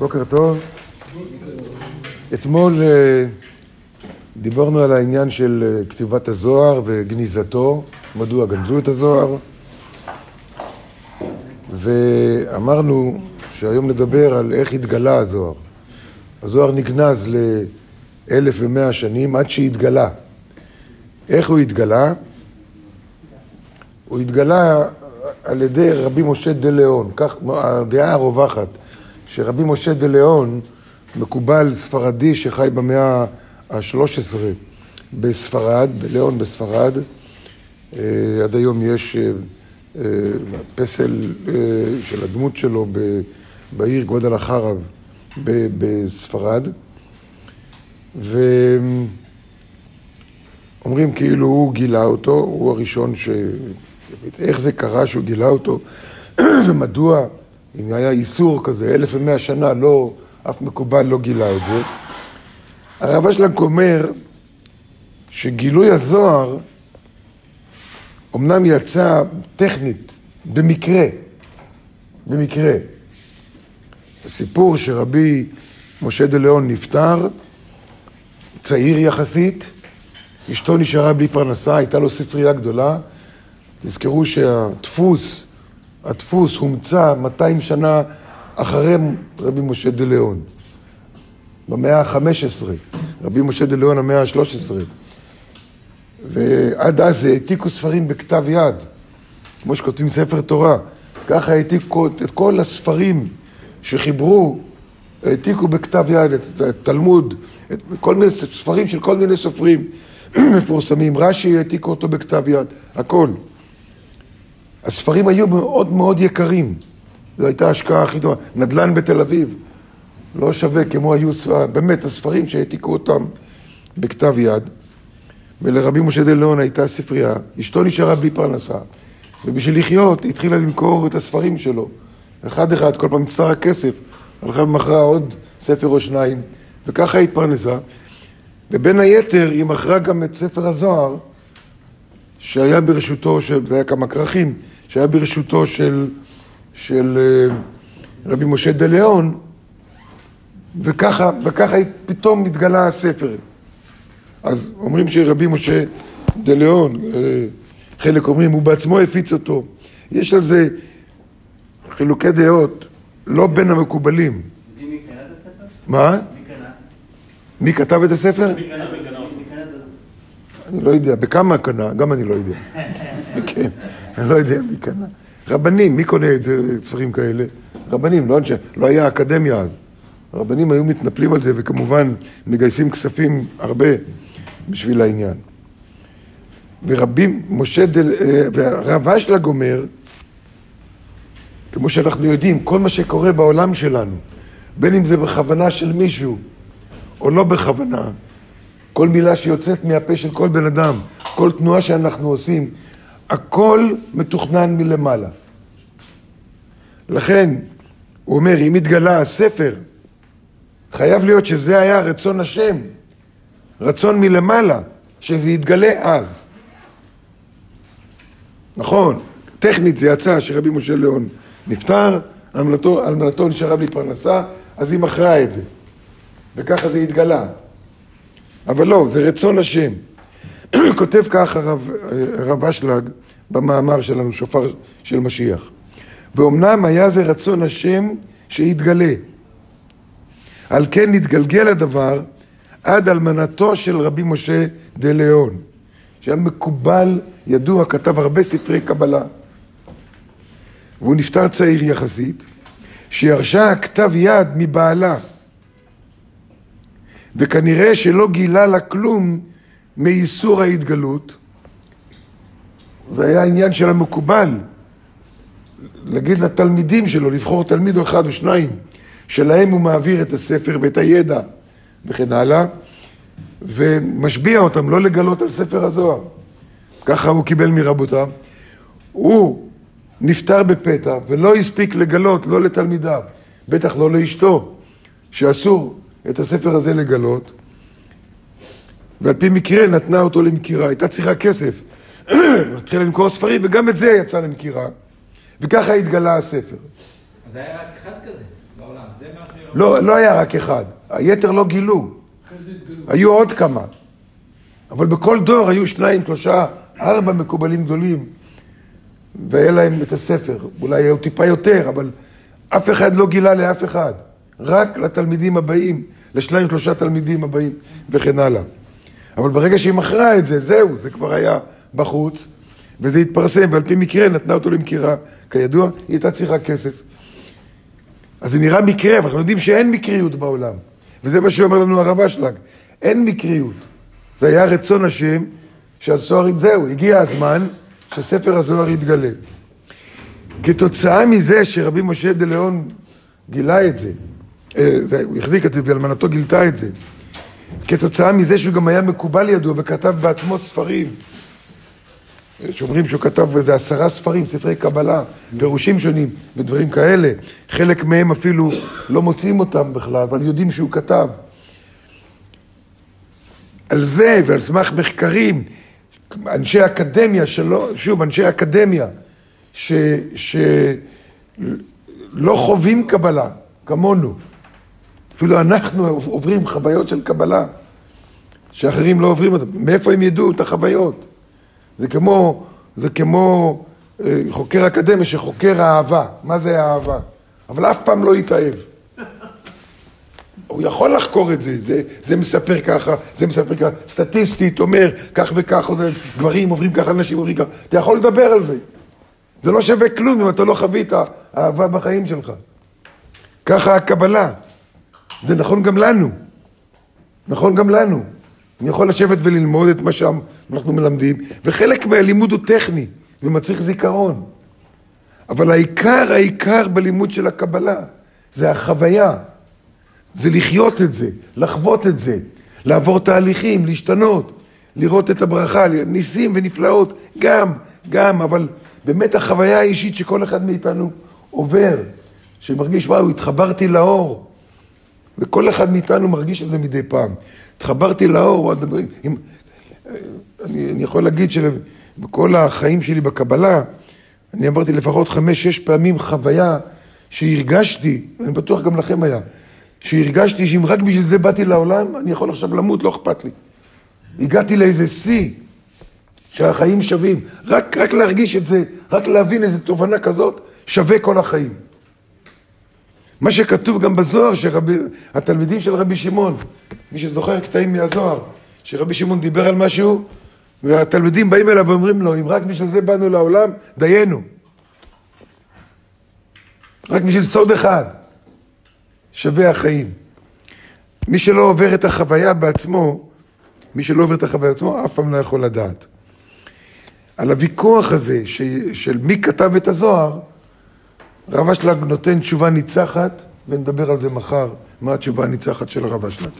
בוקר טוב. אתמול אה, דיברנו על העניין של אה, כתיבת הזוהר וגניזתו, מדוע גנזו את הזוהר, ואמרנו שהיום נדבר על איך התגלה הזוהר. הזוהר נגנז לאלף ומאה שנים עד שהתגלה. איך הוא התגלה? הוא התגלה על ידי רבי משה דה ליאון, כך הדעה הרווחת, שרבי משה דה ליאון, מקובל ספרדי שחי במאה ה-13 בספרד, בליאון בספרד, אה, עד היום יש אה, אה, פסל של הדמות שלו בעיר גודל החרב בספרד, ואומרים כאילו הוא גילה אותו, הוא הראשון ש... איך זה קרה שהוא גילה אותו, ומדוע, אם היה איסור כזה, אלף ומאה שנה, לא, אף מקובל לא גילה את זה. הרב אשלנק אומר שגילוי הזוהר אמנם יצא טכנית, במקרה, במקרה. הסיפור שרבי משה דה ליאון נפטר, צעיר יחסית, אשתו נשארה בלי פרנסה, הייתה לו ספרייה גדולה, תזכרו שהדפוס, הדפוס הומצא 200 שנה אחרי רבי משה דה ליאון, במאה ה-15, רבי משה דה ליאון המאה ה-13. ועד אז העתיקו ספרים בכתב יד, כמו שכותבים ספר תורה. ככה העתיקו את כל הספרים שחיברו, העתיקו בכתב יד, את התלמוד, את כל מיני ספרים של כל מיני סופרים מפורסמים. רש"י העתיקו אותו בכתב יד, הכל. הספרים היו מאוד מאוד יקרים. זו הייתה ההשקעה הכי טובה. נדל"ן בתל אביב, לא שווה כמו היו, באמת, הספרים שהעתיקו אותם בכתב יד. ולרבי משה דה ליאון הייתה ספרייה, אשתו נשארה בלי פרנסה, ובשביל לחיות היא התחילה למכור את הספרים שלו. אחד אחד, כל פעם נצטרך כסף, הלכה ומכרה עוד ספר או שניים, וככה היא התפרנסה. ובין היתר היא מכרה גם את ספר הזוהר, שהיה ברשותו זה היה כמה כרכים, שהיה ברשותו של, של אה, רבי משה דה ליאון, וככה, וככה פתאום מתגלה הספר. אז אומרים שרבי משה דה ליאון, אה, חלק אומרים, הוא בעצמו הפיץ אותו. יש על זה חילוקי דעות, לא בין המקובלים. מי קנה את הספר? מה? מי כתב את הספר? אני לא יודע, בכמה קנה? גם אני לא יודע. כן, אני לא יודע מי קנה. רבנים, מי קונה את זה, ספרים כאלה? רבנים, לא אנשי, לא היה אקדמיה אז. הרבנים היו מתנפלים על זה, וכמובן מגייסים כספים הרבה בשביל העניין. ורבי משה דל... אה, והרב אשלג אומר, כמו שאנחנו יודעים, כל מה שקורה בעולם שלנו, בין אם זה בכוונה של מישהו או לא בכוונה, כל מילה שיוצאת מהפה של כל בן אדם, כל תנועה שאנחנו עושים, הכל מתוכנן מלמעלה. לכן, הוא אומר, אם התגלה הספר, חייב להיות שזה היה רצון השם, רצון מלמעלה, שזה יתגלה אז. נכון, טכנית זה יצא שרבי משה ליאון נפטר, אלמנתו, נשארה בלי פרנסה, אז היא מכרה את זה. וככה זה התגלה. אבל לא, זה רצון השם. כותב כך הרב, הרב אשלג במאמר שלנו, שופר של משיח. ואומנם היה זה רצון השם שיתגלה. על כן נתגלגל הדבר עד אלמנתו של רבי משה דה ליאון, שהיה מקובל, ידוע, כתב הרבה ספרי קבלה. והוא נפטר צעיר יחסית, שירשה כתב יד מבעלה. וכנראה שלא גילה לה כלום מאיסור ההתגלות. זה היה עניין של המקובל, להגיד לתלמידים שלו, לבחור תלמיד או אחד או שניים, שלהם הוא מעביר את הספר ואת הידע וכן הלאה, ומשביע אותם לא לגלות על ספר הזוהר. ככה הוא קיבל מרבותיו. הוא נפטר בפתע ולא הספיק לגלות, לא לתלמידיו, בטח לא לאשתו, שאסור את הספר הזה לגלות, ועל פי מקרה נתנה אותו למכירה, הייתה צריכה כסף. התחילה למכור ספרים, וגם את זה יצא למכירה, וככה התגלה הספר. זה היה רק אחד כזה. בעולם. זה מה ש... לא, לא היה רק אחד, היתר לא גילו. היו עוד כמה. אבל בכל דור היו שניים, שלושה, ארבע מקובלים גדולים, והיה להם את הספר. אולי היו טיפה יותר, אבל אף אחד לא גילה לאף אחד. רק לתלמידים הבאים, לשניים, שלושה תלמידים הבאים, וכן הלאה. אבל ברגע שהיא מכרה את זה, זהו, זה כבר היה בחוץ, וזה התפרסם, ועל פי מקרה נתנה אותו למכירה. כידוע, היא הייתה צריכה כסף. אז זה נראה מקרה, אבל אנחנו יודעים שאין מקריות בעולם. וזה מה שאומר לנו הרב אשלג, אין מקריות. זה היה רצון השם שהזוהר, זהו, הגיע הזמן שספר הזוהר יתגלה. כתוצאה מזה שרבי משה דה ליאון גילה את אה, זה, הוא החזיק את זה ואלמנתו גילתה את זה, כתוצאה מזה שהוא גם היה מקובל ידוע וכתב בעצמו ספרים, שאומרים שהוא כתב איזה עשרה ספרים, ספרי קבלה, פירושים שונים ודברים כאלה, חלק מהם אפילו לא מוצאים אותם בכלל, אבל יודעים שהוא כתב. על זה ועל סמך מחקרים, אנשי אקדמיה שלא, שוב, אנשי אקדמיה, שלא חווים קבלה, כמונו. אפילו אנחנו עוברים חוויות של קבלה, שאחרים לא עוברים אותן. מאיפה הם ידעו את החוויות? זה כמו, זה כמו אה, חוקר אקדמיה שחוקר אהבה. מה זה אהבה? אבל אף פעם לא יתאהב. הוא יכול לחקור את זה, זה, זה מספר ככה, זה מספר ככה, סטטיסטית אומר כך וכך, זה, גברים עוברים ככה, נשים עוברים ככה, אתה יכול לדבר על זה. זה לא שווה כלום אם אתה לא חווית אהבה בחיים שלך. ככה הקבלה. זה נכון גם לנו. נכון גם לנו. אני יכול לשבת וללמוד את מה שאנחנו מלמדים, וחלק מהלימוד הוא טכני ומצריך זיכרון. אבל העיקר, העיקר בלימוד של הקבלה זה החוויה. זה לחיות את זה, לחוות את זה, לעבור תהליכים, להשתנות, לראות את הברכה, ניסים ונפלאות, גם, גם, אבל באמת החוויה האישית שכל אחד מאיתנו עובר, שמרגיש, וואו, התחברתי לאור, וכל אחד מאיתנו מרגיש את זה מדי פעם. התחברתי לאור, עם, אני, אני יכול להגיד שבכל החיים שלי בקבלה, אני אמרתי לפחות חמש-שש פעמים חוויה שהרגשתי, ואני בטוח גם לכם היה, שהרגשתי שאם רק בשביל זה באתי לעולם, אני יכול עכשיו למות, לא אכפת לי. הגעתי לאיזה שיא שהחיים שווים. רק, רק להרגיש את זה, רק להבין איזו תובנה כזאת, שווה כל החיים. מה שכתוב גם בזוהר, שהתלמידים של רבי שמעון, מי שזוכר קטעים מהזוהר, שרבי שמעון דיבר על משהו, והתלמידים באים אליו ואומרים לו, אם רק בשביל זה באנו לעולם, דיינו. רק בשביל סוד אחד. שווה החיים. מי שלא עובר את החוויה בעצמו, מי שלא עובר את החוויה בעצמו, אף פעם לא יכול לדעת. על הוויכוח הזה ש, של מי כתב את הזוהר, רב אשלג נותן תשובה ניצחת, ונדבר על זה מחר, מה התשובה הניצחת של הרב אשלג.